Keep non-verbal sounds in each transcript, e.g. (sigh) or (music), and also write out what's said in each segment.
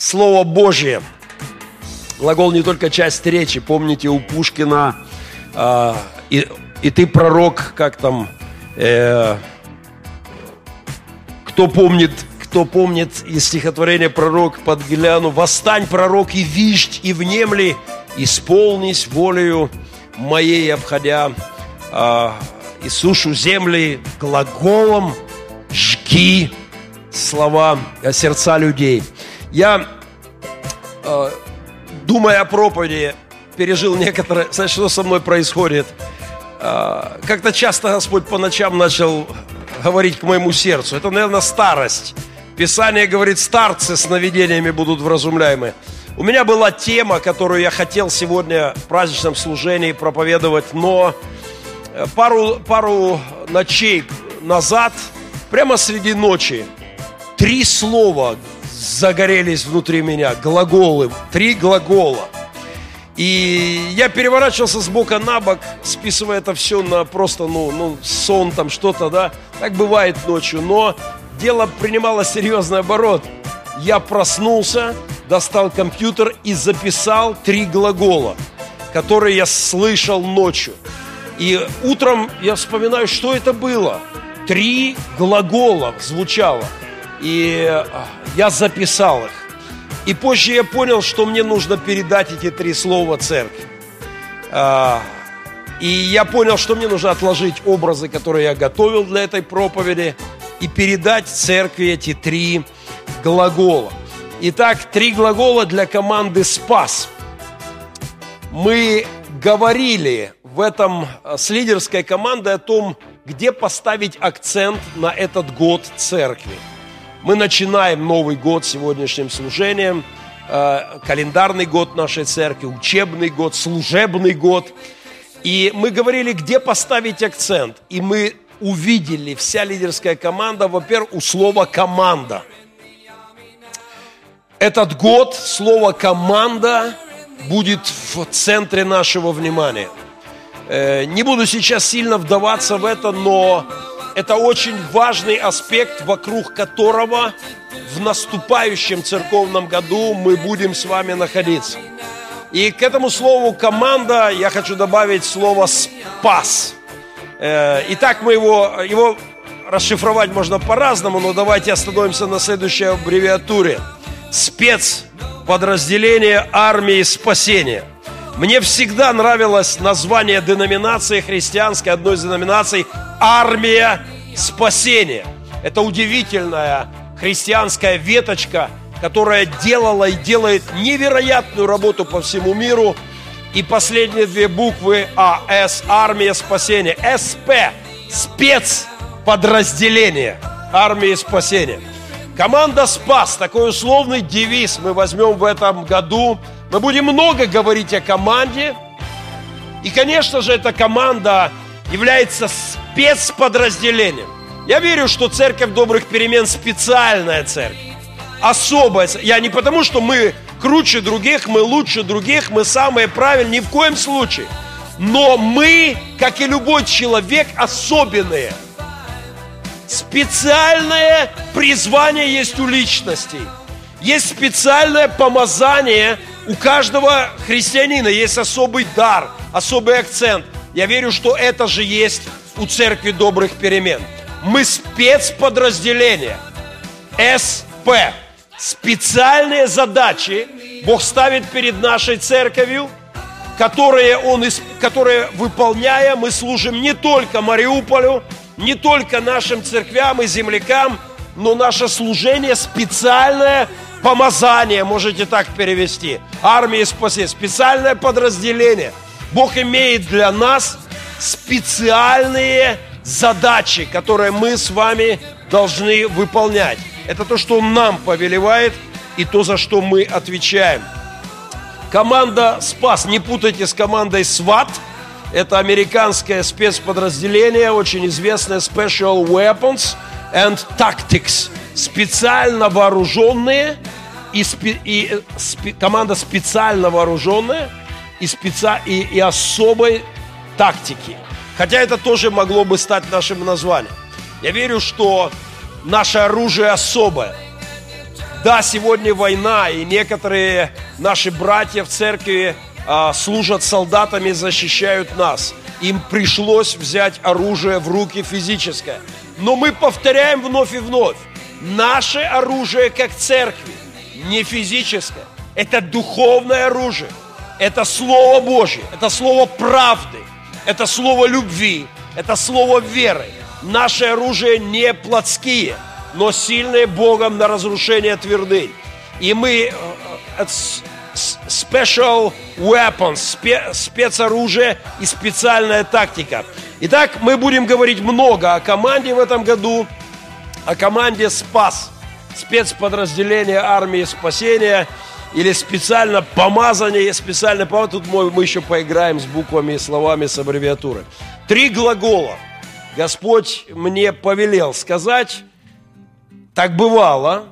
Слово Божье. Глагол не только часть речи. Помните у Пушкина э, и, и ты пророк, как там, э, кто помнит, кто помнит из стихотворения пророк под Геляну, «Восстань, пророк, и виждь, и внемли, исполнись волею моей, обходя э, и сушу земли глаголом жги слова сердца людей». Я, э, думая о проповеди, пережил некоторое... Знаешь, что со мной происходит? Э, как-то часто Господь по ночам начал говорить к моему сердцу. Это, наверное, старость. Писание говорит, старцы сновидениями будут вразумляемы. У меня была тема, которую я хотел сегодня в праздничном служении проповедовать, но э, пару, пару ночей назад, прямо среди ночи, три слова загорелись внутри меня, глаголы, три глагола. И я переворачивался с бока на бок, списывая это все на просто, ну, ну сон там, что-то, да. Так бывает ночью, но дело принимало серьезный оборот. Я проснулся, достал компьютер и записал три глагола, которые я слышал ночью. И утром я вспоминаю, что это было. Три глагола звучало. И а, я записал их. И позже я понял, что мне нужно передать эти три слова церкви. А, и я понял, что мне нужно отложить образы, которые я готовил для этой проповеди, и передать церкви эти три глагола. Итак, три глагола для команды «Спас». Мы говорили в этом а, с лидерской командой о том, где поставить акцент на этот год церкви – мы начинаем Новый год сегодняшним служением, э, календарный год нашей церкви, учебный год, служебный год. И мы говорили, где поставить акцент. И мы увидели, вся лидерская команда, во-первых, у слова «команда». Этот год слово «команда» будет в центре нашего внимания. Э, не буду сейчас сильно вдаваться в это, но это очень важный аспект, вокруг которого в наступающем церковном году мы будем с вами находиться. И к этому слову «команда» я хочу добавить слово «спас». Э, итак, мы его, его расшифровать можно по-разному, но давайте остановимся на следующей аббревиатуре. Спецподразделение армии спасения. Мне всегда нравилось название деноминации христианской, одной из деноминаций армия спасения. Это удивительная христианская веточка, которая делала и делает невероятную работу по всему миру. И последние две буквы АС, армия спасения, СП, спецподразделение армии спасения. Команда «Спас» – такой условный девиз мы возьмем в этом году. Мы будем много говорить о команде. И, конечно же, эта команда является спецподразделением. Я верю, что церковь добрых перемен специальная церковь. Особая. Я не потому, что мы круче других, мы лучше других, мы самые правильные, ни в коем случае. Но мы, как и любой человек, особенные. Специальное призвание есть у личностей. Есть специальное помазание у каждого христианина. Есть особый дар, особый акцент – я верю, что это же есть у церкви добрых перемен. Мы спецподразделение. СП. Специальные задачи Бог ставит перед нашей церковью, которые, он, которые выполняя, мы служим не только Мариуполю, не только нашим церквям и землякам, но наше служение специальное помазание, можете так перевести. Армия спасения, специальное подразделение – Бог имеет для нас специальные задачи, которые мы с вами должны выполнять. Это то, что Он нам повелевает, и то, за что мы отвечаем. Команда «Спас», не путайте с командой «СВАТ», это американское спецподразделение, очень известное Special Weapons and Tactics. Специально вооруженные и, спе, и спе, команда специально вооруженная – и, специ... и, и особой тактики. Хотя это тоже могло бы стать нашим названием. Я верю, что наше оружие особое. Да, сегодня война, и некоторые наши братья в церкви а, служат солдатами, защищают нас. Им пришлось взять оружие в руки физическое. Но мы повторяем вновь и вновь. Наше оружие как церкви не физическое. Это духовное оружие. Это Слово Божье. Это Слово правды. Это Слово любви. Это Слово веры. Наше оружие не плотские, но сильные Богом на разрушение твердынь. И мы э, special weapons, спе, спецоружие и специальная тактика. Итак, мы будем говорить много о команде в этом году, о команде «Спас», спецподразделение армии спасения или специально помазание, специально помазание. Тут мы, мы еще поиграем с буквами и словами с аббревиатурой. Три глагола Господь мне повелел сказать, так бывало,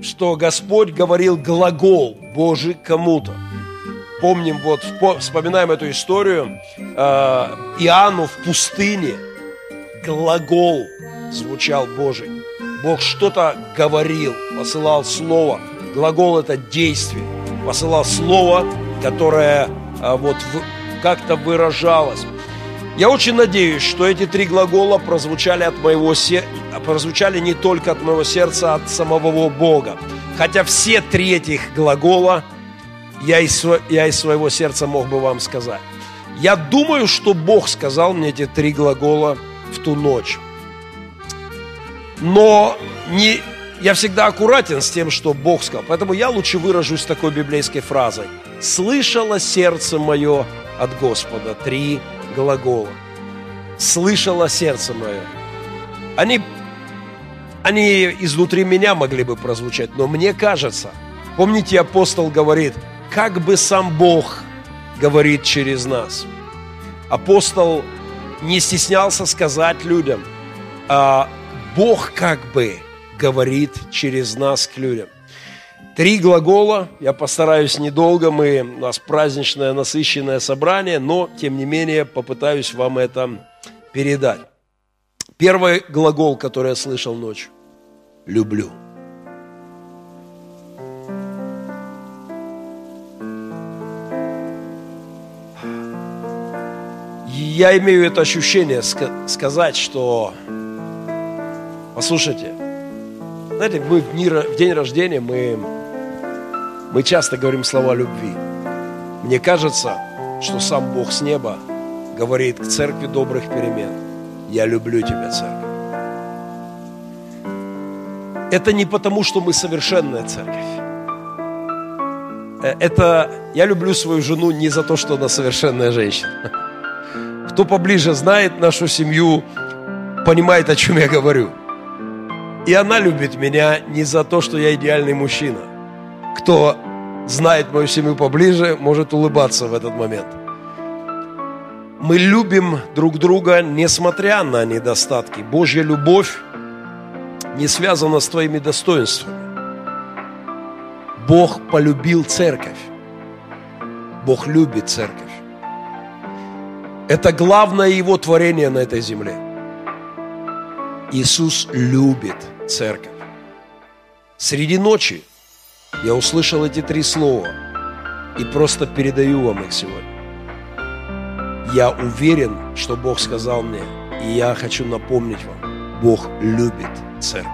что Господь говорил глагол Божий кому-то. Помним, вот вспоминаем эту историю э, Иоанну в пустыне. Глагол звучал Божий. Бог что-то говорил, посылал слово. Глагол – это действие. Посылал слово, которое э, вот как-то выражалось. Я очень надеюсь, что эти три глагола прозвучали, от моего се... прозвучали не только от моего сердца, а от самого Бога. Хотя все три этих глагола я из, я из своего сердца мог бы вам сказать. Я думаю, что Бог сказал мне эти три глагола в ту ночь. Но не, я всегда аккуратен с тем, что Бог сказал. Поэтому я лучше выражусь такой библейской фразой. «Слышало сердце мое от Господа». Три глагола. Слышало сердце мое. Они, они изнутри меня могли бы прозвучать, но мне кажется, помните, апостол говорит, как бы сам Бог говорит через нас. Апостол не стеснялся сказать людям, а Бог как бы говорит через нас к людям. Три глагола, я постараюсь недолго, мы, у нас праздничное насыщенное собрание, но, тем не менее, попытаюсь вам это передать. Первый глагол, который я слышал ночью – «люблю». Я имею это ощущение сказать, что, послушайте, знаете, мы в, дни, в день рождения мы мы часто говорим слова любви. Мне кажется, что сам Бог с неба говорит к церкви добрых перемен. Я люблю тебя, церковь. Это не потому, что мы совершенная церковь. Э, это я люблю свою жену не за то, что она совершенная женщина. Кто поближе знает нашу семью, понимает, о чем я говорю. И она любит меня не за то, что я идеальный мужчина, кто знает мою семью поближе, может улыбаться в этот момент. Мы любим друг друга, несмотря на недостатки. Божья любовь не связана с твоими достоинствами. Бог полюбил церковь. Бог любит церковь. Это главное Его творение на этой земле. Иисус любит церковь. Среди ночи я услышал эти три слова и просто передаю вам их сегодня. Я уверен, что Бог сказал мне, и я хочу напомнить вам, Бог любит церковь.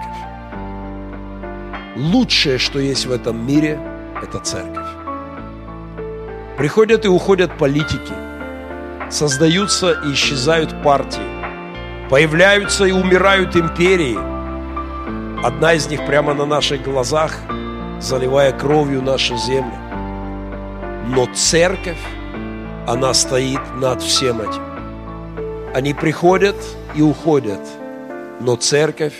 Лучшее, что есть в этом мире, это церковь. Приходят и уходят политики, создаются и исчезают партии, появляются и умирают империи. Одна из них прямо на наших глазах – заливая кровью наши земли. Но церковь, она стоит над всем этим. Они приходят и уходят, но церковь,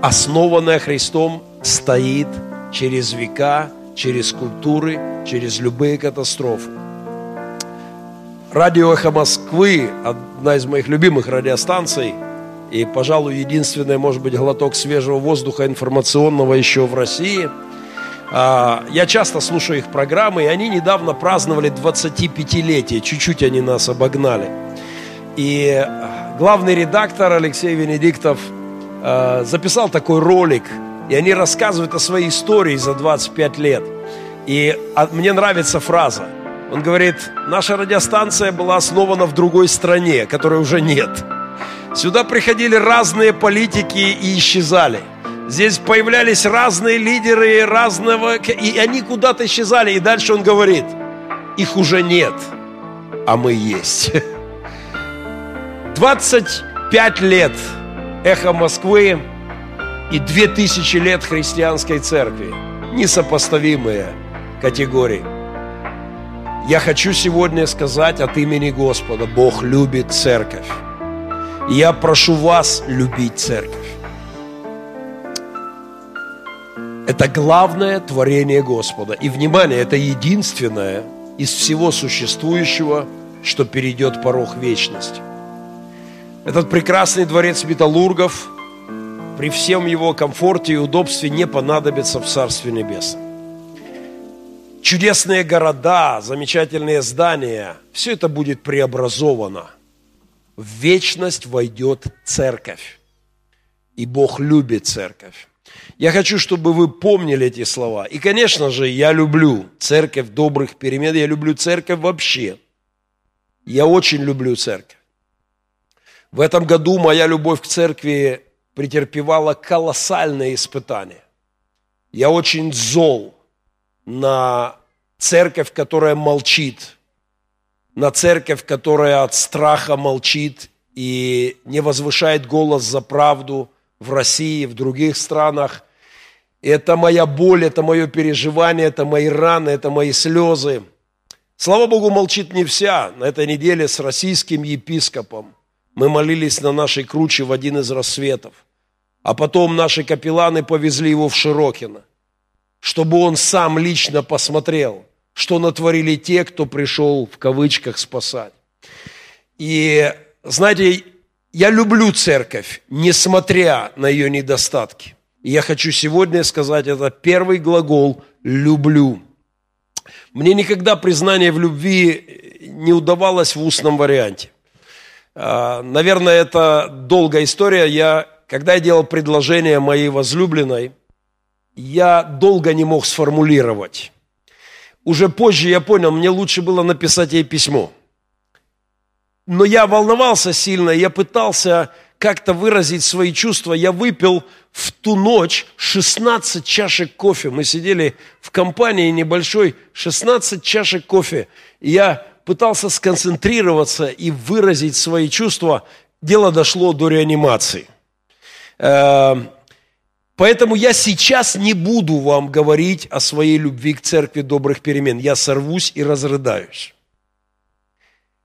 основанная Христом, стоит через века, через культуры, через любые катастрофы. Радио «Эхо Москвы» – одна из моих любимых радиостанций – и, пожалуй, единственный, может быть, глоток свежего воздуха информационного еще в России. А, я часто слушаю их программы, и они недавно праздновали 25-летие, чуть-чуть они нас обогнали. И главный редактор Алексей Венедиктов а, записал такой ролик И они рассказывают о своей истории за 25 лет. И а, мне нравится фраза. Он говорит, наша радиостанция была основана в другой стране, которой уже нет. Сюда приходили разные политики и исчезали. Здесь появлялись разные лидеры разного, и они куда-то исчезали. И дальше он говорит, их уже нет, а мы есть. (laughs) 25 лет эхо Москвы и 2000 лет христианской церкви. Несопоставимые категории. Я хочу сегодня сказать от имени Господа, Бог любит церковь. Я прошу вас любить церковь. Это главное творение Господа. И, внимание, это единственное из всего существующего, что перейдет порог вечности. Этот прекрасный дворец металлургов при всем его комфорте и удобстве не понадобится в Царстве Небесном. Чудесные города, замечательные здания, все это будет преобразовано. В вечность войдет церковь. И Бог любит церковь. Я хочу, чтобы вы помнили эти слова. И, конечно же, я люблю церковь добрых перемен. Я люблю церковь вообще. Я очень люблю церковь. В этом году моя любовь к церкви претерпевала колоссальные испытания. Я очень зол на церковь, которая молчит, на церковь, которая от страха молчит и не возвышает голос за правду в России, в других странах. Это моя боль, это мое переживание, это мои раны, это мои слезы. Слава Богу, молчит не вся. На этой неделе с российским епископом мы молились на нашей круче в один из рассветов. А потом наши капелланы повезли его в Широкино, чтобы он сам лично посмотрел, что натворили те, кто пришел в кавычках спасать. И, знаете, я люблю церковь, несмотря на ее недостатки. И я хочу сегодня сказать, это первый глагол «люблю». Мне никогда признание в любви не удавалось в устном варианте. А, наверное, это долгая история. Я когда я делал предложение моей возлюбленной, я долго не мог сформулировать. Уже позже я понял, мне лучше было написать ей письмо. Но я волновался сильно, я пытался как-то выразить свои чувства. Я выпил в ту ночь 16 чашек кофе. Мы сидели в компании небольшой, 16 чашек кофе. Я пытался сконцентрироваться и выразить свои чувства. Дело дошло до реанимации – Эм, поэтому я сейчас не буду вам говорить о своей любви к церкви добрых перемен. Я сорвусь и разрыдаюсь.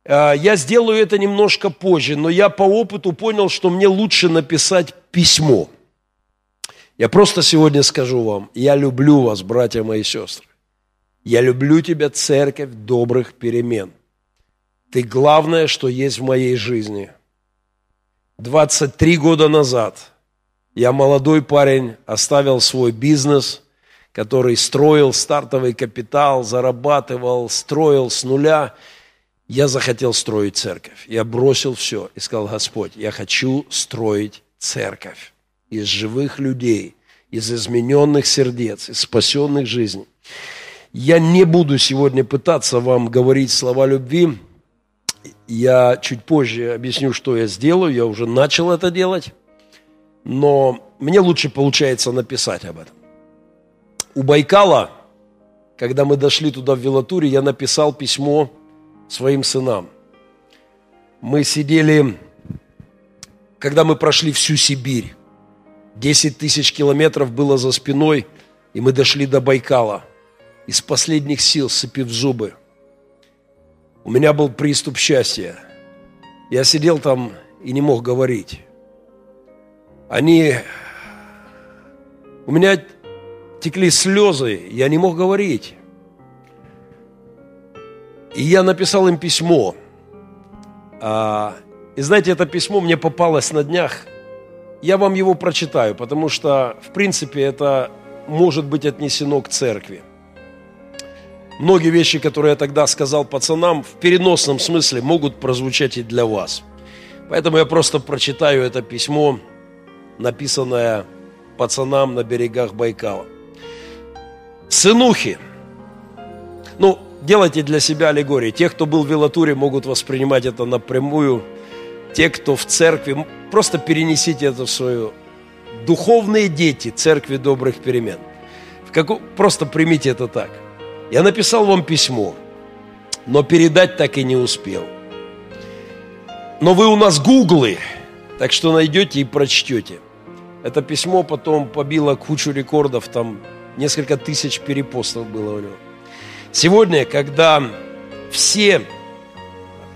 Э, я сделаю это немножко позже, но я по опыту понял, что мне лучше написать письмо. Я просто сегодня скажу вам, я люблю вас, братья мои сестры. Я люблю тебя, церковь добрых перемен. Ты главное, что есть в моей жизни. 23 года назад – я молодой парень, оставил свой бизнес, который строил стартовый капитал, зарабатывал, строил с нуля. Я захотел строить церковь. Я бросил все и сказал, Господь, я хочу строить церковь из живых людей, из измененных сердец, из спасенных жизней. Я не буду сегодня пытаться вам говорить слова любви. Я чуть позже объясню, что я сделаю. Я уже начал это делать но мне лучше получается написать об этом. У Байкала, когда мы дошли туда в Велатуре, я написал письмо своим сынам. Мы сидели, когда мы прошли всю Сибирь, 10 тысяч километров было за спиной, и мы дошли до Байкала. Из последних сил, сцепив зубы. У меня был приступ счастья. Я сидел там и не мог говорить они... У меня текли слезы, я не мог говорить. И я написал им письмо. А, и знаете, это письмо мне попалось на днях. Я вам его прочитаю, потому что, в принципе, это может быть отнесено к церкви. Многие вещи, которые я тогда сказал пацанам, в переносном смысле могут прозвучать и для вас. Поэтому я просто прочитаю это письмо написанное пацанам на берегах Байкала. Сынухи. Ну, делайте для себя аллегории. Те, кто был в Велатуре, могут воспринимать это напрямую. Те, кто в церкви, просто перенесите это в свою духовные дети церкви добрых перемен. В каку... Просто примите это так. Я написал вам письмо, но передать так и не успел. Но вы у нас гуглы, так что найдете и прочтете. Это письмо потом побило кучу рекордов, там несколько тысяч перепостов было у него. Сегодня, когда все,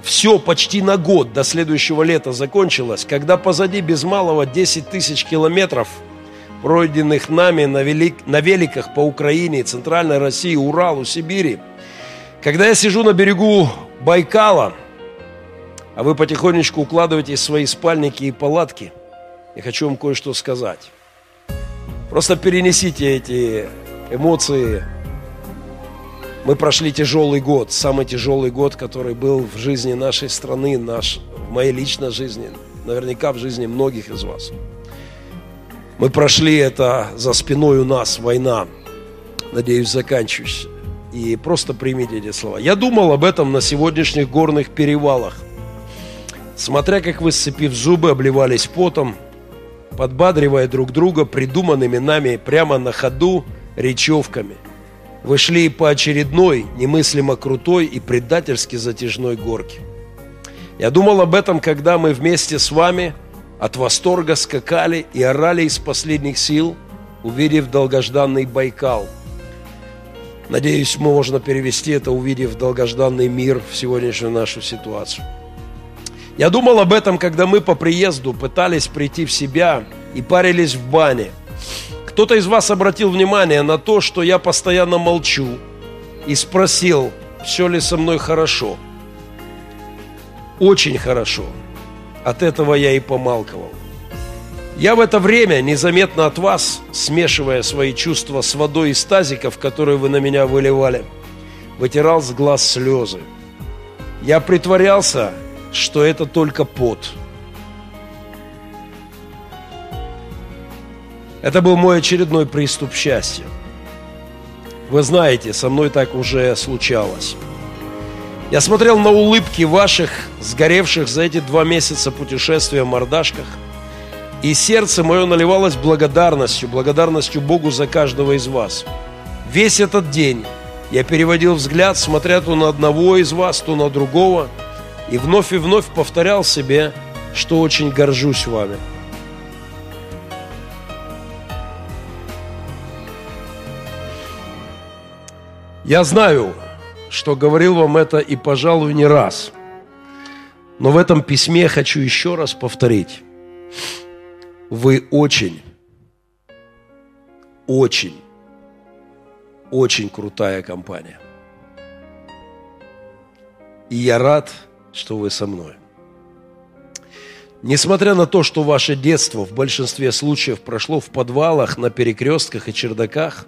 все почти на год до следующего лета закончилось, когда позади без малого 10 тысяч километров, пройденных нами на, велик, на великах по Украине, Центральной России, Уралу, Сибири, когда я сижу на берегу Байкала, а вы потихонечку укладываете свои спальники и палатки, я хочу вам кое-что сказать. Просто перенесите эти эмоции мы прошли тяжелый год, самый тяжелый год, который был в жизни нашей страны, наш, в моей личной жизни, наверняка в жизни многих из вас. Мы прошли это за спиной у нас, война, надеюсь, заканчивающаяся. И просто примите эти слова. Я думал об этом на сегодняшних горных перевалах. Смотря как вы, сцепив зубы, обливались потом, подбадривая друг друга придуманными нами прямо на ходу речевками – вы шли по очередной, немыслимо крутой и предательски затяжной горке. Я думал об этом, когда мы вместе с вами от восторга скакали и орали из последних сил, увидев долгожданный Байкал. Надеюсь, можно перевести это, увидев долгожданный мир в сегодняшнюю нашу ситуацию. Я думал об этом, когда мы по приезду пытались прийти в себя и парились в бане – кто-то из вас обратил внимание на то, что я постоянно молчу и спросил, все ли со мной хорошо. Очень хорошо. От этого я и помалковал. Я в это время, незаметно от вас, смешивая свои чувства с водой из тазиков, которые вы на меня выливали, вытирал с глаз слезы. Я притворялся, что это только пот – Это был мой очередной приступ счастья. Вы знаете, со мной так уже случалось. Я смотрел на улыбки ваших, сгоревших за эти два месяца путешествия в мордашках, и сердце мое наливалось благодарностью, благодарностью Богу за каждого из вас. Весь этот день я переводил взгляд, смотря то на одного из вас, то на другого, и вновь и вновь повторял себе, что очень горжусь вами – Я знаю, что говорил вам это и, пожалуй, не раз. Но в этом письме хочу еще раз повторить. Вы очень, очень, очень крутая компания. И я рад, что вы со мной. Несмотря на то, что ваше детство в большинстве случаев прошло в подвалах, на перекрестках и чердаках,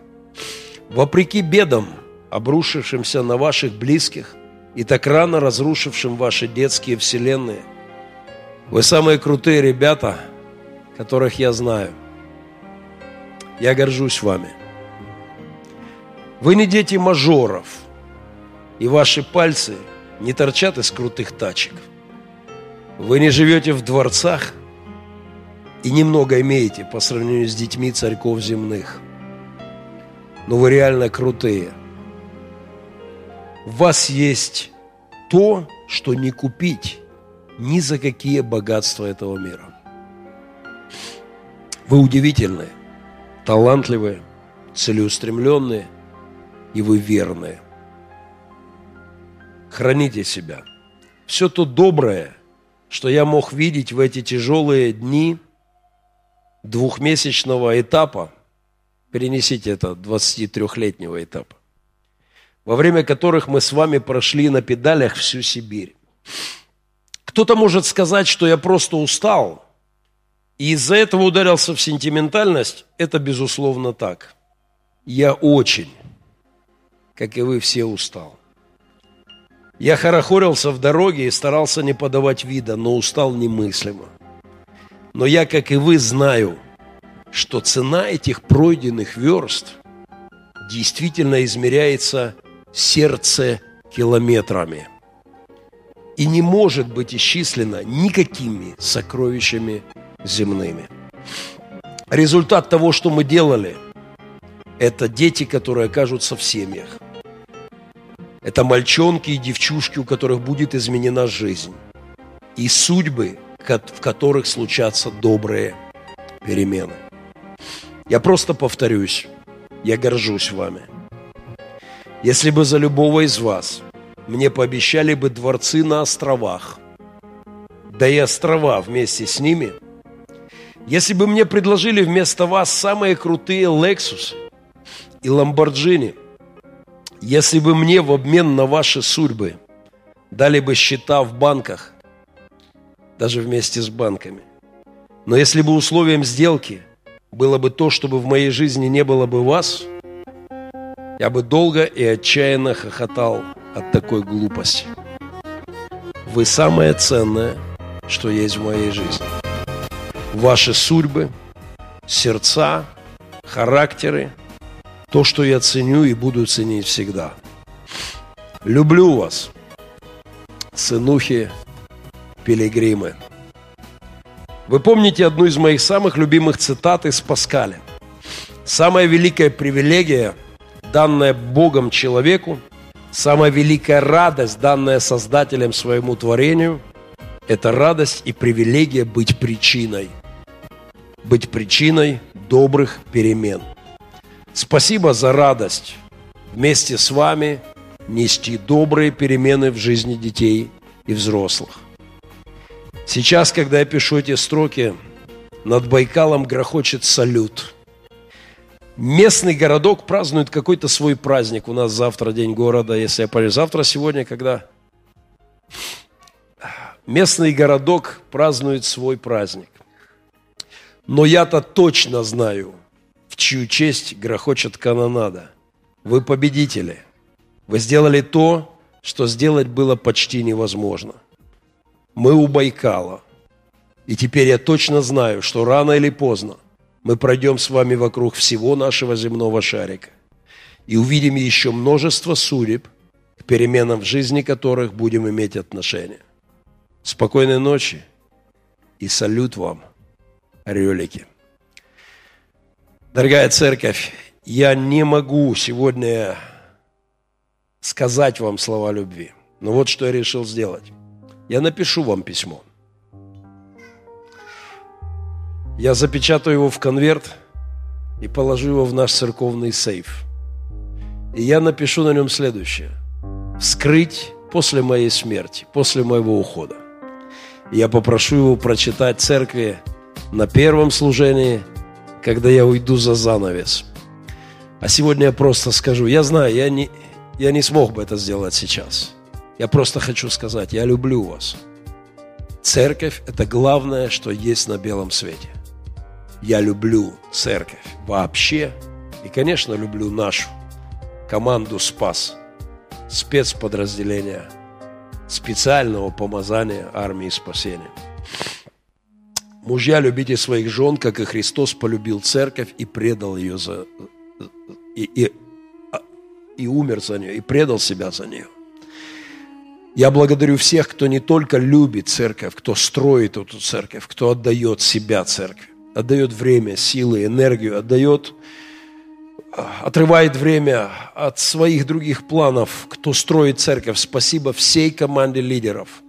вопреки бедам – обрушившимся на ваших близких и так рано разрушившим ваши детские вселенные. Вы самые крутые ребята, которых я знаю. Я горжусь вами. Вы не дети мажоров, и ваши пальцы не торчат из крутых тачек. Вы не живете в дворцах и немного имеете по сравнению с детьми царьков земных. Но вы реально крутые – в вас есть то, что не купить ни за какие богатства этого мира. Вы удивительные, талантливые, целеустремленные, и вы верные. Храните себя. Все то доброе, что я мог видеть в эти тяжелые дни двухмесячного этапа, перенесите это 23-летнего этапа, во время которых мы с вами прошли на педалях всю Сибирь. Кто-то может сказать, что я просто устал, и из-за этого ударился в сентиментальность. Это, безусловно, так. Я очень, как и вы все, устал. Я хорохорился в дороге и старался не подавать вида, но устал немыслимо. Но я, как и вы, знаю, что цена этих пройденных верст действительно измеряется сердце километрами и не может быть исчислена никакими сокровищами земными. Результат того, что мы делали, это дети, которые окажутся в семьях. Это мальчонки и девчушки, у которых будет изменена жизнь. И судьбы, в которых случатся добрые перемены. Я просто повторюсь, я горжусь вами. Если бы за любого из вас мне пообещали бы дворцы на островах, да и острова вместе с ними, если бы мне предложили вместо вас самые крутые Lexus и Lamborghini, если бы мне в обмен на ваши судьбы дали бы счета в банках, даже вместе с банками, но если бы условием сделки было бы то, чтобы в моей жизни не было бы вас, я бы долго и отчаянно хохотал от такой глупости. Вы самое ценное, что есть в моей жизни. Ваши судьбы, сердца, характеры, то, что я ценю и буду ценить всегда. Люблю вас, сынухи, пилигримы. Вы помните одну из моих самых любимых цитат из Паскаля. Самая великая привилегия, данная Богом человеку, самая великая радость, данная Создателем своему творению, это радость и привилегия быть причиной. Быть причиной добрых перемен. Спасибо за радость вместе с вами нести добрые перемены в жизни детей и взрослых. Сейчас, когда я пишу эти строки, над Байкалом грохочет салют. Местный городок празднует какой-то свой праздник. У нас завтра день города, если я помню. Завтра, сегодня, когда? Местный городок празднует свой праздник. Но я-то точно знаю, в чью честь грохочет канонада. Вы победители. Вы сделали то, что сделать было почти невозможно – мы у Байкала. И теперь я точно знаю, что рано или поздно мы пройдем с вами вокруг всего нашего земного шарика и увидим еще множество судеб, к переменам в жизни которых будем иметь отношение. Спокойной ночи и салют вам, орелики. Дорогая церковь, я не могу сегодня сказать вам слова любви. Но вот что я решил сделать. Я напишу вам письмо. Я запечатаю его в конверт и положу его в наш церковный сейф. И я напишу на нем следующее. Вскрыть после моей смерти, после моего ухода. Я попрошу его прочитать церкви на первом служении, когда я уйду за занавес. А сегодня я просто скажу, я знаю, я не, я не смог бы это сделать сейчас – я просто хочу сказать, я люблю вас. Церковь – это главное, что есть на белом свете. Я люблю церковь вообще. И, конечно, люблю нашу команду «Спас», спецподразделения специального помазания армии спасения. Мужья, любите своих жен, как и Христос полюбил церковь и предал ее за... и, и, а, и умер за нее, и предал себя за нее. Я благодарю всех, кто не только любит церковь, кто строит эту церковь, кто отдает себя церкви, отдает время, силы, энергию, отдает, отрывает время от своих других планов, кто строит церковь. Спасибо всей команде лидеров.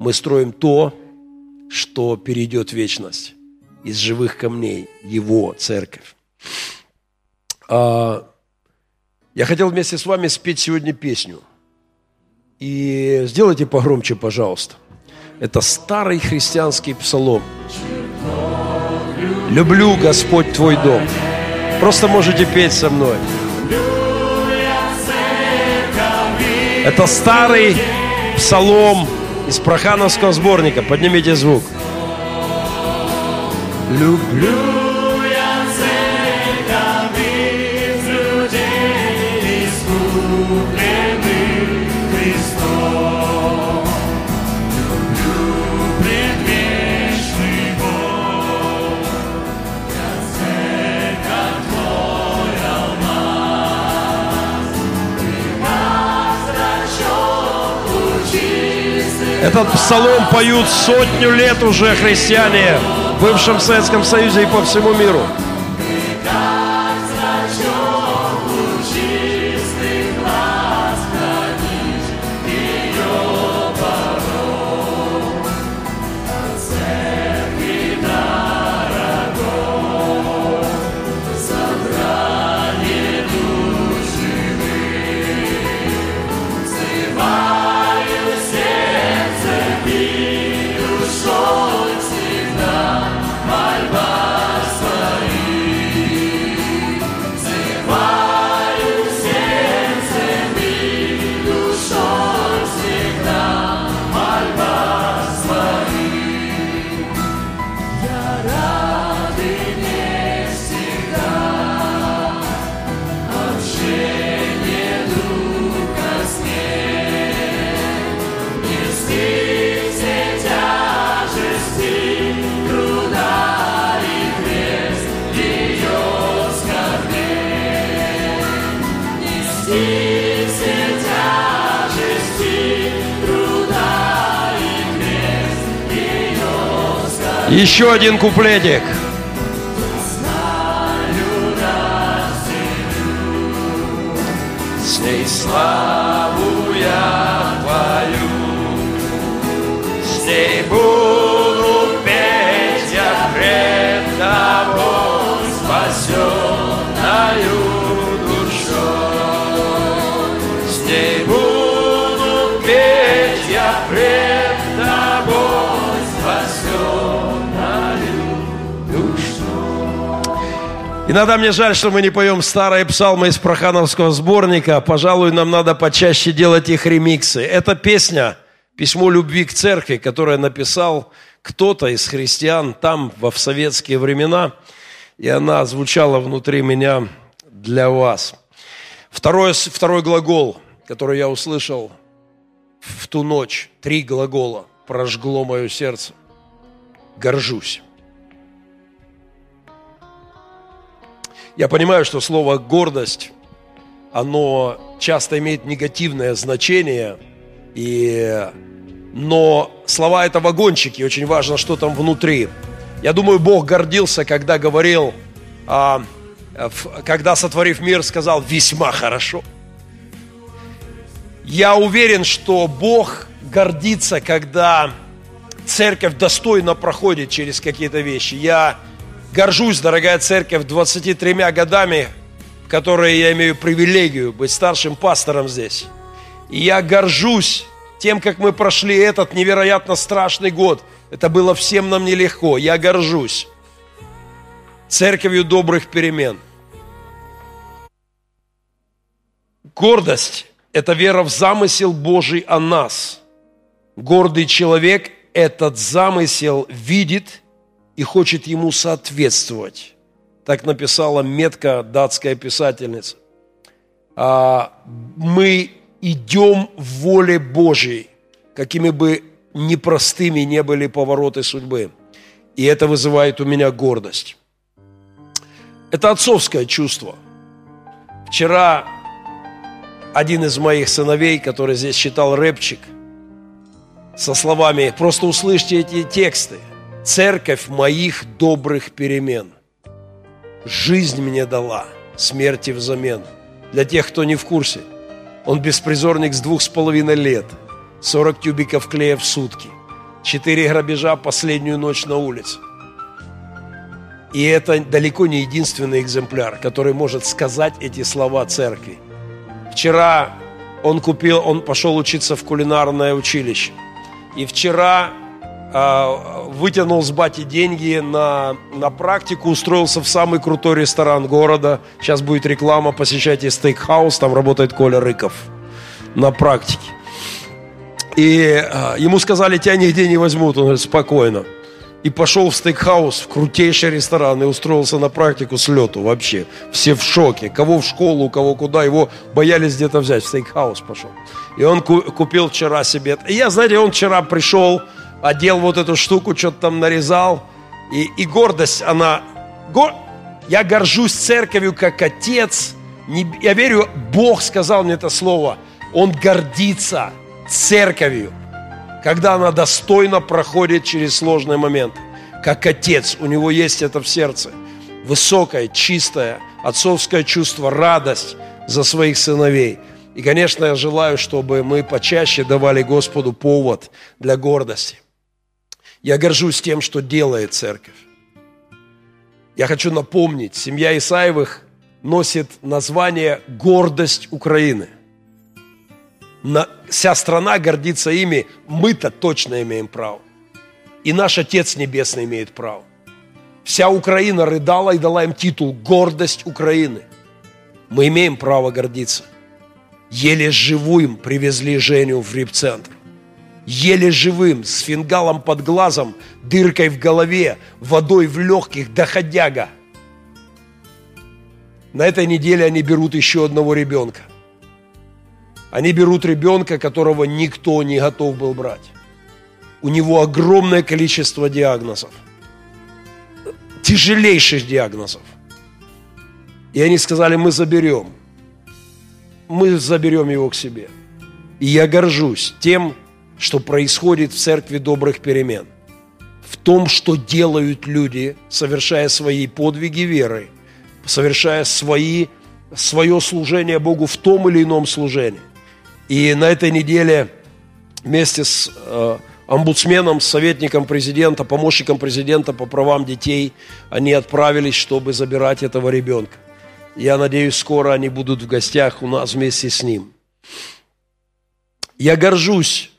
Мы строим то, что перейдет вечность из живых камней, Его церковь. А, я хотел вместе с вами спеть сегодня песню – и сделайте погромче, пожалуйста. Это старый христианский псалом. Люблю, Господь, Твой дом. Просто можете петь со мной. Это старый псалом из Прохановского сборника. Поднимите звук. Люблю Этот псалом поют сотню лет уже христиане в бывшем Советском Союзе и по всему миру. Еще один куплетик. С славу я твою, с буду петь я пред тобой спасенную Иногда мне жаль, что мы не поем старые псалмы из Прохановского сборника. Пожалуй, нам надо почаще делать их ремиксы. Эта песня «Письмо любви к церкви», которое написал кто-то из христиан там, во в советские времена, и она звучала внутри меня для вас. Второй, второй глагол, который я услышал в ту ночь, три глагола, прожгло мое сердце. Горжусь. Я понимаю, что слово гордость, оно часто имеет негативное значение, и... но слова это вагончики, очень важно, что там внутри. Я думаю, Бог гордился, когда говорил, а, когда сотворив мир, сказал весьма хорошо. Я уверен, что Бог гордится, когда церковь достойно проходит через какие-то вещи. Я горжусь, дорогая церковь, 23 годами, которые я имею привилегию быть старшим пастором здесь. И я горжусь тем, как мы прошли этот невероятно страшный год. Это было всем нам нелегко. Я горжусь церковью добрых перемен. Гордость – это вера в замысел Божий о нас. Гордый человек этот замысел видит и хочет ему соответствовать. Так написала метка датская писательница. А, Мы идем в воле Божьей, какими бы непростыми не были повороты судьбы. И это вызывает у меня гордость. Это отцовское чувство. Вчера один из моих сыновей, который здесь читал рэпчик, со словами «Просто услышьте эти тексты. Церковь моих добрых перемен. Жизнь мне дала, смерти взамен». Для тех, кто не в курсе, он беспризорник с двух с половиной лет, 40 тюбиков клея в сутки, 4 грабежа последнюю ночь на улице. И это далеко не единственный экземпляр, который может сказать эти слова церкви. Вчера он купил, он пошел учиться в кулинарное училище. И вчера вытянул с бати деньги на, на практику, устроился в самый крутой ресторан города. Сейчас будет реклама, посещайте стейкхаус, там работает Коля Рыков на практике. И э, ему сказали, тебя нигде не возьмут. Он говорит, спокойно. И пошел в стейкхаус, в крутейший ресторан, и устроился на практику с лету вообще. Все в шоке. Кого в школу, кого куда. Его боялись где-то взять. В стейкхаус пошел. И он ку- купил вчера себе. И я, знаете, он вчера пришел, одел вот эту штуку, что-то там нарезал. И, и гордость, она... гор- Я горжусь церковью как отец. Не- Я верю, Бог сказал мне это слово. Он гордится церковью когда она достойно проходит через сложные моменты. Как отец, у него есть это в сердце. Высокое, чистое, отцовское чувство, радость за своих сыновей. И, конечно, я желаю, чтобы мы почаще давали Господу повод для гордости. Я горжусь тем, что делает церковь. Я хочу напомнить, семья Исаевых носит название «Гордость Украины» на, вся страна гордится ими, мы-то точно имеем право. И наш Отец Небесный имеет право. Вся Украина рыдала и дала им титул «Гордость Украины». Мы имеем право гордиться. Еле живым привезли Женю в репцентр. Еле живым, с фингалом под глазом, дыркой в голове, водой в легких, доходяга. На этой неделе они берут еще одного ребенка. Они берут ребенка, которого никто не готов был брать. У него огромное количество диагнозов. Тяжелейших диагнозов. И они сказали, мы заберем. Мы заберем его к себе. И я горжусь тем, что происходит в церкви добрых перемен. В том, что делают люди, совершая свои подвиги веры, совершая свои, свое служение Богу в том или ином служении. И на этой неделе вместе с э, омбудсменом, советником президента, помощником президента по правам детей, они отправились, чтобы забирать этого ребенка. Я надеюсь, скоро они будут в гостях у нас вместе с ним. Я горжусь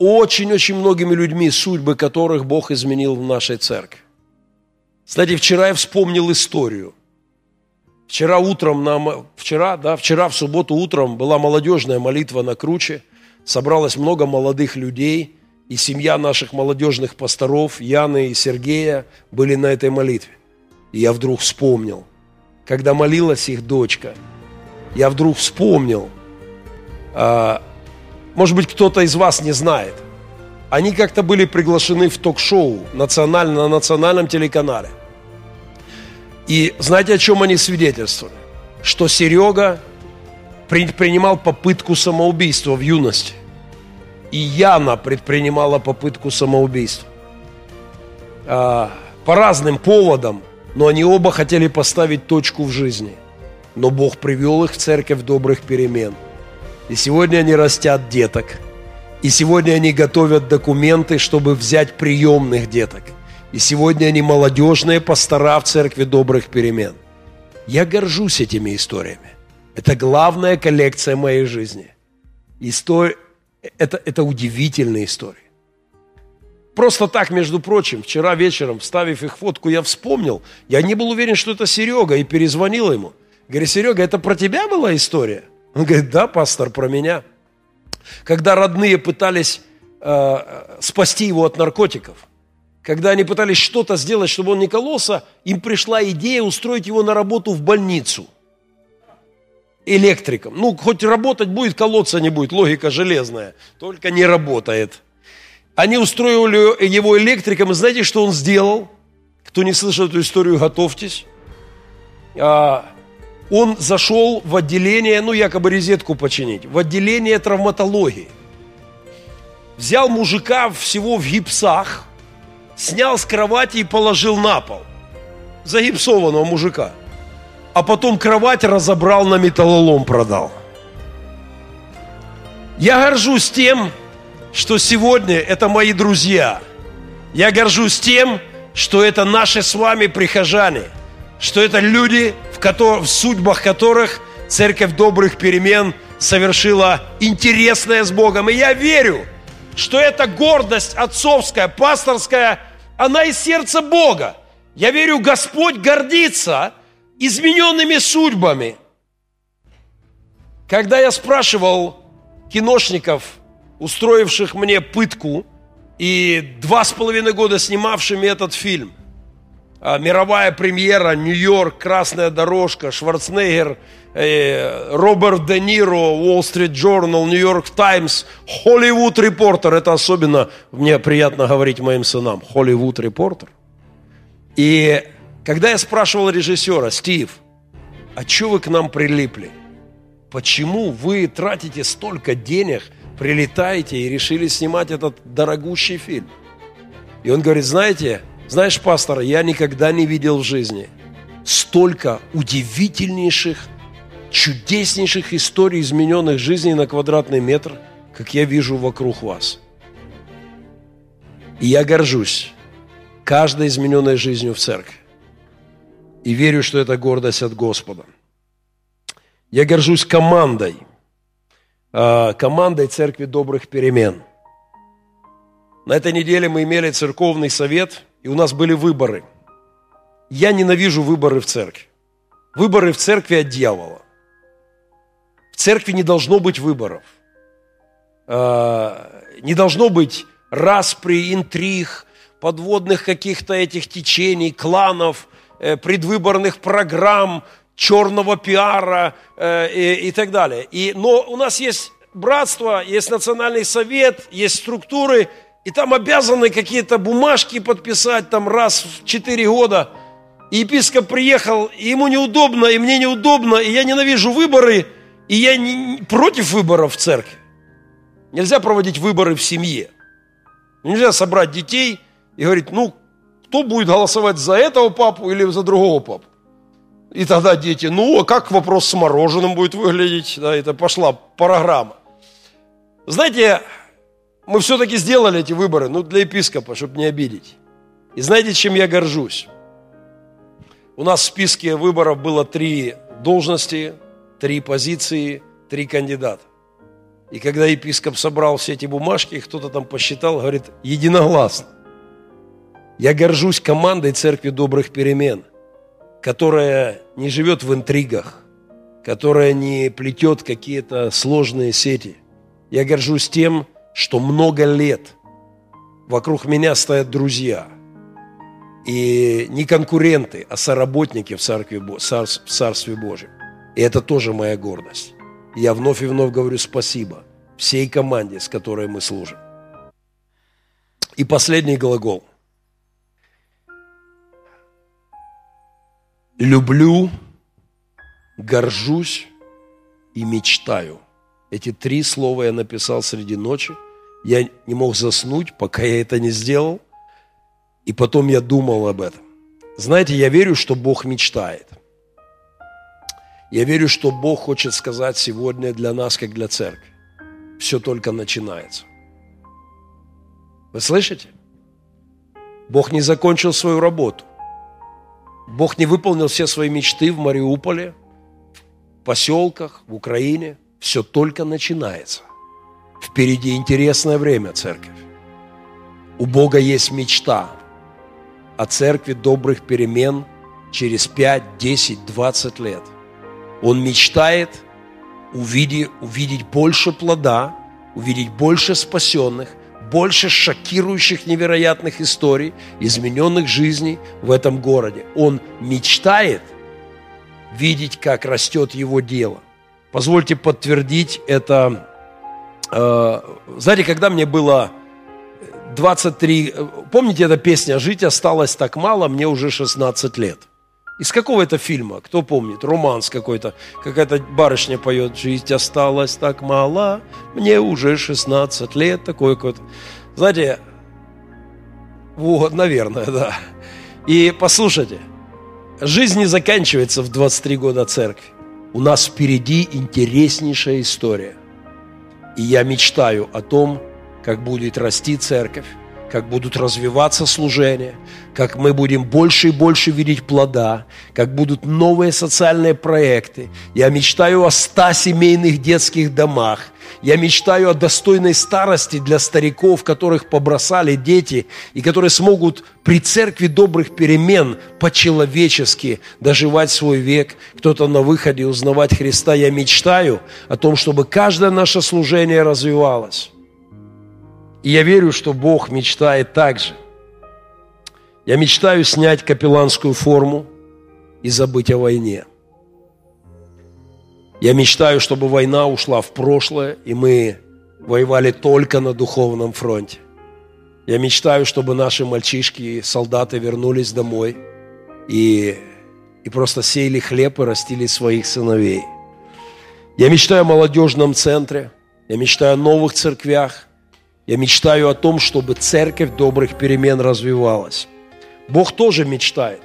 очень-очень многими людьми, судьбы которых Бог изменил в нашей церкви. Кстати, вчера я вспомнил историю – Вчера утром, на, вчера, да, вчера в субботу утром была молодежная молитва на Круче. Собралось много молодых людей, и семья наших молодежных пасторов, Яны и Сергея, были на этой молитве. И я вдруг вспомнил, когда молилась их дочка, я вдруг вспомнил, а, может быть, кто-то из вас не знает, они как-то были приглашены в ток-шоу на национальном телеканале. И знаете, о чем они свидетельствовали? Что Серега предпринимал попытку самоубийства в юности. И Яна предпринимала попытку самоубийства. А, по разным поводам, но они оба хотели поставить точку в жизни. Но Бог привел их в церковь добрых перемен. И сегодня они растят деток. И сегодня они готовят документы, чтобы взять приемных деток – и сегодня они молодежные пастора в церкви добрых перемен. Я горжусь этими историями. Это главная коллекция моей жизни. История, это, это удивительные истории. Просто так, между прочим, вчера вечером, вставив их фотку, я вспомнил. Я не был уверен, что это Серега, и перезвонил ему. Говорю, Серега, это про тебя была история? Он говорит, да, пастор, про меня. Когда родные пытались э, спасти его от наркотиков – когда они пытались что-то сделать, чтобы он не кололся, им пришла идея устроить его на работу в больницу электриком. Ну, хоть работать будет, колоться не будет, логика железная, только не работает. Они устроили его электриком, и знаете, что он сделал? Кто не слышал эту историю, готовьтесь. А, он зашел в отделение, ну, якобы резетку починить, в отделение травматологии. Взял мужика всего в гипсах – снял с кровати и положил на пол. Загипсованного мужика. А потом кровать разобрал на металлолом продал. Я горжусь тем, что сегодня это мои друзья. Я горжусь тем, что это наши с вами прихожане, что это люди, в, которых, в судьбах которых церковь добрых перемен совершила интересное с Богом. И я верю, что эта гордость отцовская, пасторская – она из сердца Бога. Я верю, Господь гордится измененными судьбами. Когда я спрашивал киношников, устроивших мне пытку и два с половиной года снимавшими этот фильм, мировая премьера, Нью-Йорк, Красная дорожка, Шварценеггер, э, Роберт Де Ниро, Wall Street Journal, Нью-Йорк Таймс, Холливуд Репортер. Это особенно мне приятно говорить моим сынам. Холливуд Репортер. И когда я спрашивал режиссера, Стив, а что вы к нам прилипли? Почему вы тратите столько денег прилетаете и решили снимать этот дорогущий фильм. И он говорит, знаете, знаешь, пастор, я никогда не видел в жизни столько удивительнейших, чудеснейших историй измененных жизней на квадратный метр, как я вижу вокруг вас. И я горжусь каждой измененной жизнью в церкви. И верю, что это гордость от Господа. Я горжусь командой, а, командой Церкви Добрых Перемен. На этой неделе мы имели церковный совет, и у нас были выборы. Я ненавижу выборы в церкви. Выборы в церкви от дьявола. В церкви не должно быть выборов. А, не должно быть распри, интриг, подводных каких-то этих течений, кланов, э, предвыборных программ, черного пиара э, и, и так далее. И, но у нас есть братство, есть национальный совет, есть структуры, и там обязаны какие-то бумажки подписать там раз в четыре года. И епископ приехал, и ему неудобно, и мне неудобно, и я ненавижу выборы, и я не, против выборов в церкви. Нельзя проводить выборы в семье. Нельзя собрать детей и говорить, ну, кто будет голосовать за этого папу или за другого папу. И тогда дети, ну, а как вопрос с мороженым будет выглядеть? Да, это пошла программа. Знаете, мы все-таки сделали эти выборы, ну, для епископа, чтобы не обидеть. И знаете, чем я горжусь? У нас в списке выборов было три должности, три позиции, три кандидата. И когда епископ собрал все эти бумажки, кто-то там посчитал, говорит, единогласно. Я горжусь командой Церкви Добрых Перемен которая не живет в интригах, которая не плетет какие-то сложные сети. Я горжусь тем, что много лет вокруг меня стоят друзья. И не конкуренты, а соработники в Царстве, в Царстве Божьем. И это тоже моя гордость. я вновь и вновь говорю спасибо всей команде, с которой мы служим. И последний глагол. люблю, горжусь и мечтаю. Эти три слова я написал среди ночи. Я не мог заснуть, пока я это не сделал. И потом я думал об этом. Знаете, я верю, что Бог мечтает. Я верю, что Бог хочет сказать сегодня для нас, как для церкви. Все только начинается. Вы слышите? Бог не закончил свою работу. Бог не выполнил все свои мечты в Мариуполе, в поселках, в Украине. Все только начинается. Впереди интересное время, церковь. У Бога есть мечта о церкви добрых перемен через 5, 10, 20 лет. Он мечтает увидеть, увидеть больше плода, увидеть больше спасенных, больше шокирующих невероятных историй, измененных жизней в этом городе. Он мечтает видеть, как растет его дело. Позвольте подтвердить это. Э, знаете, когда мне было 23... Помните эта песня «Жить осталось так мало, мне уже 16 лет». Из какого это фильма? Кто помнит? Романс какой-то. Какая-то барышня поет «Жить осталось так мало, мне уже 16 лет». Такой какой-то. Знаете, вот, наверное, да. И послушайте, жизнь не заканчивается в 23 года церкви. У нас впереди интереснейшая история. И я мечтаю о том, как будет расти церковь, как будут развиваться служения, как мы будем больше и больше видеть плода, как будут новые социальные проекты. Я мечтаю о ста семейных детских домах. Я мечтаю о достойной старости для стариков, которых побросали дети, и которые смогут при церкви добрых перемен по-человечески доживать свой век, кто-то на выходе узнавать Христа. Я мечтаю о том, чтобы каждое наше служение развивалось. И я верю, что Бог мечтает так же. Я мечтаю снять капелланскую форму и забыть о войне. Я мечтаю, чтобы война ушла в прошлое, и мы воевали только на духовном фронте. Я мечтаю, чтобы наши мальчишки солдаты вернулись домой и, и просто сеяли хлеб и растили своих сыновей. Я мечтаю о молодежном центре – Я мечтаю о новых церквях. Я мечтаю о том, чтобы церковь добрых перемен развивалась. Бог тоже мечтает.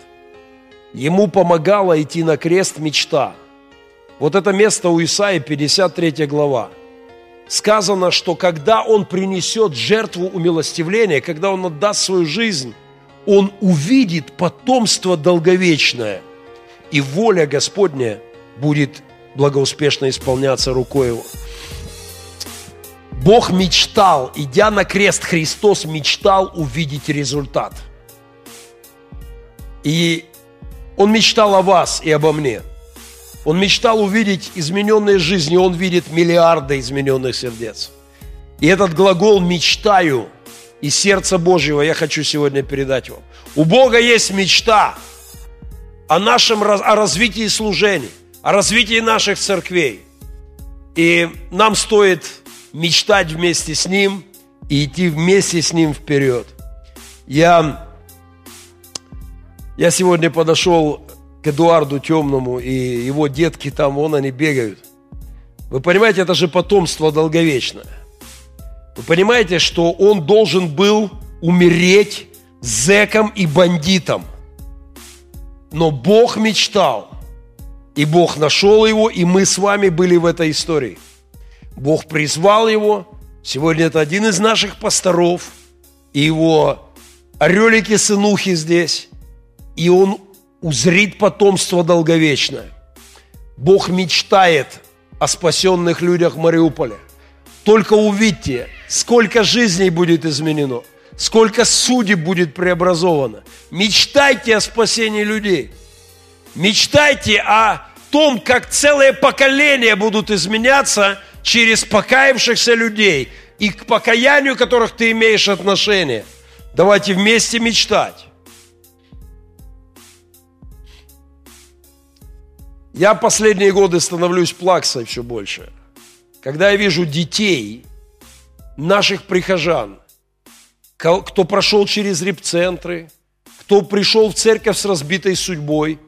Ему помогала идти на крест мечта. Вот это место у Исаии, 53 глава. Сказано, что когда он принесет жертву умилостивления, когда он отдаст свою жизнь, он увидит потомство долговечное, и воля Господня будет благоуспешно исполняться рукой его. Бог мечтал, идя на крест, Христос мечтал увидеть результат. И Он мечтал о вас и обо мне. Он мечтал увидеть измененные жизни, Он видит миллиарды измененных сердец. И этот глагол «мечтаю» из сердца Божьего я хочу сегодня передать вам. У Бога есть мечта о нашем о развитии служений, о развитии наших церквей. И нам стоит мечтать вместе с Ним и идти вместе с Ним вперед. Я, я сегодня подошел к Эдуарду Темному, и его детки там, вон они бегают. Вы понимаете, это же потомство долговечное. Вы понимаете, что он должен был умереть зеком и бандитом. Но Бог мечтал, и Бог нашел его, и мы с вами были в этой истории – Бог призвал его. Сегодня это один из наших пасторов. И его орелики-сынухи здесь. И он узрит потомство долговечное. Бог мечтает о спасенных людях Мариуполя. Только увидьте, сколько жизней будет изменено, сколько судеб будет преобразовано. Мечтайте о спасении людей. Мечтайте о том, как целые поколения будут изменяться – через покаявшихся людей и к покаянию, которых ты имеешь отношение. Давайте вместе мечтать. Я последние годы становлюсь плаксой все больше. Когда я вижу детей, наших прихожан, кто прошел через репцентры, кто пришел в церковь с разбитой судьбой,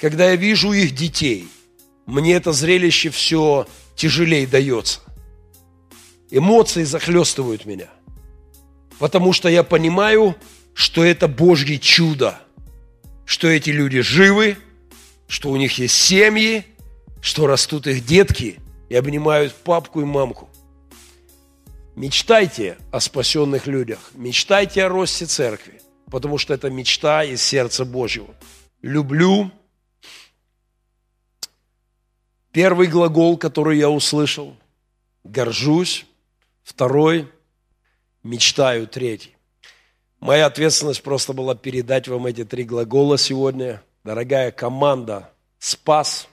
когда я вижу их детей, мне это зрелище все тяжелее дается. Эмоции захлестывают меня. Потому что я понимаю, что это Божье чудо, что эти люди живы, что у них есть семьи, что растут их детки и обнимают папку и мамку. Мечтайте о спасенных людях, мечтайте о росте церкви, потому что это мечта из сердца Божьего. Люблю Первый глагол, который я услышал, горжусь. Второй, мечтаю. Третий. Моя ответственность просто была передать вам эти три глагола сегодня. Дорогая команда «Спас»,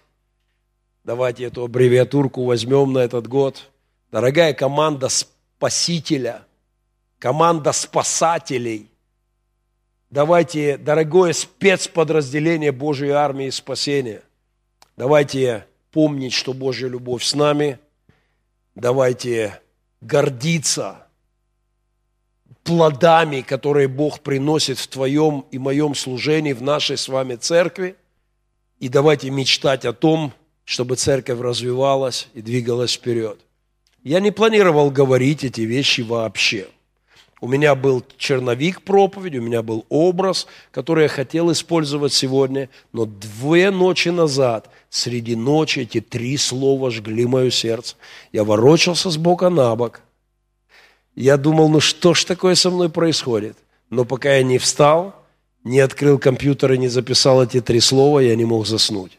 давайте эту аббревиатурку возьмем на этот год. Дорогая команда Спасителя, команда спасателей, давайте, дорогое спецподразделение Божьей армии спасения, давайте помнить, что Божья любовь с нами. Давайте гордиться плодами, которые Бог приносит в твоем и моем служении, в нашей с вами церкви. И давайте мечтать о том, чтобы церковь развивалась и двигалась вперед. Я не планировал говорить эти вещи вообще – у меня был черновик проповеди, у меня был образ, который я хотел использовать сегодня, но две ночи назад, среди ночи, эти три слова жгли мое сердце. Я ворочался с бока на бок. Я думал, ну что ж такое со мной происходит? Но пока я не встал, не открыл компьютер и не записал эти три слова, я не мог заснуть.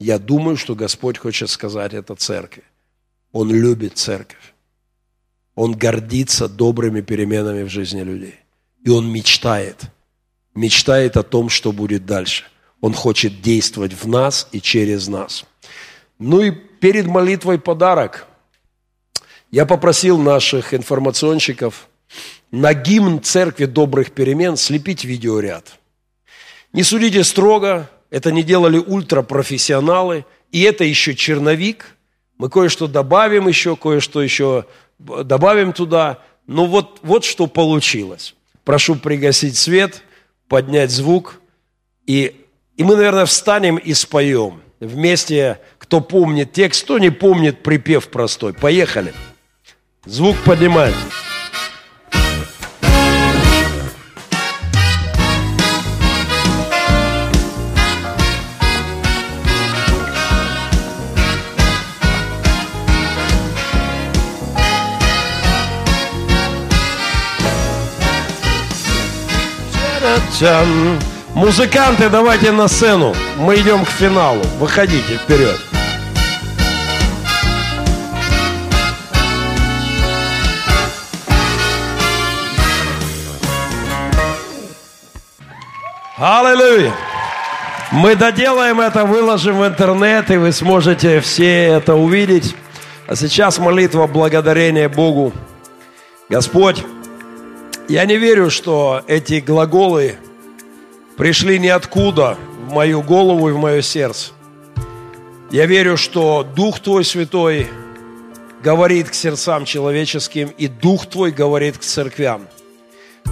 Я думаю, что Господь хочет сказать это церкви. Он любит церковь. Он гордится добрыми переменами в жизни людей. И он мечтает. Мечтает о том, что будет дальше. Он хочет действовать в нас и через нас. Ну и перед молитвой подарок. Я попросил наших информационщиков на гимн Церкви Добрых Перемен слепить видеоряд. Не судите строго, это не делали ультрапрофессионалы, и это еще черновик. Мы кое-что добавим еще, кое-что еще добавим туда. Ну вот, вот что получилось. Прошу пригасить свет, поднять звук. И, и мы, наверное, встанем и споем. Вместе, кто помнит текст, кто не помнит припев простой. Поехали. Звук поднимай. Тян. Музыканты, давайте на сцену. Мы идем к финалу. Выходите вперед. Аллилуйя! Мы доделаем это, выложим в интернет, и вы сможете все это увидеть. А сейчас молитва благодарения Богу. Господь, я не верю, что эти глаголы пришли ниоткуда в мою голову и в мое сердце. Я верю, что Дух Твой Святой говорит к сердцам человеческим, и Дух Твой говорит к церквям.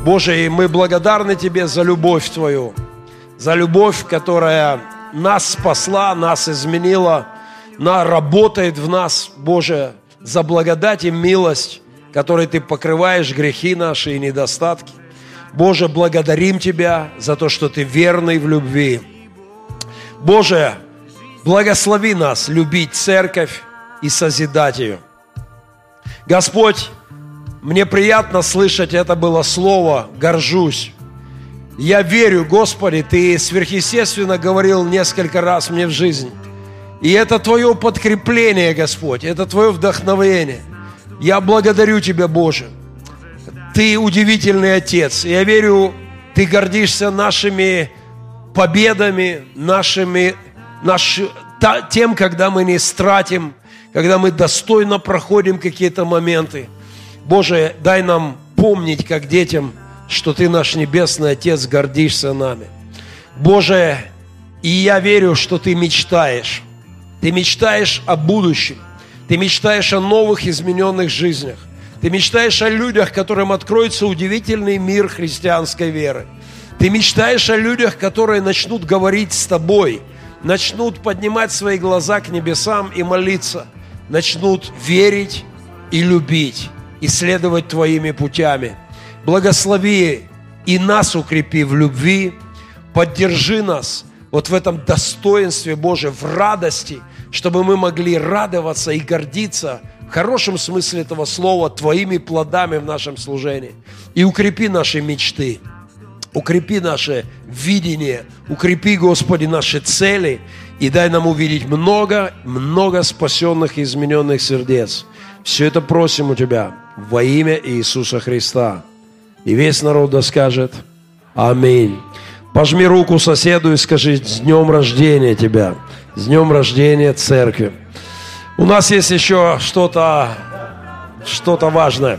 Боже, и мы благодарны Тебе за любовь Твою, за любовь, которая нас спасла, нас изменила, она работает в нас, Боже, за благодать и милость, которой Ты покрываешь грехи наши и недостатки. Боже, благодарим Тебя за то, что Ты верный в любви. Боже, благослови нас любить церковь и созидать ее. Господь, мне приятно слышать это было слово «горжусь». Я верю, Господи, Ты сверхъестественно говорил несколько раз мне в жизни. И это Твое подкрепление, Господь, это Твое вдохновение – я благодарю Тебя, Боже. Ты удивительный Отец. Я верю, Ты гордишься нашими победами, нашими, наш, та, тем, когда мы не стратим, когда мы достойно проходим какие-то моменты. Боже, дай нам помнить, как детям, что Ты наш Небесный Отец, гордишься нами. Боже, и я верю, что Ты мечтаешь. Ты мечтаешь о будущем. Ты мечтаешь о новых измененных жизнях. Ты мечтаешь о людях, которым откроется удивительный мир христианской веры. Ты мечтаешь о людях, которые начнут говорить с тобой, начнут поднимать свои глаза к небесам и молиться, начнут верить и любить, и следовать твоими путями. Благослови и нас укрепи в любви, поддержи нас вот в этом достоинстве Божьем, в радости – чтобы мы могли радоваться и гордиться в хорошем смысле этого слова Твоими плодами в нашем служении. И укрепи наши мечты, укрепи наше видение, укрепи, Господи, наши цели и дай нам увидеть много, много спасенных и измененных сердец. Все это просим у Тебя во имя Иисуса Христа. И весь народ да скажет Аминь. Пожми руку соседу и скажи, с днем рождения тебя. С днем рождения церкви. У нас есть еще что-то что важное.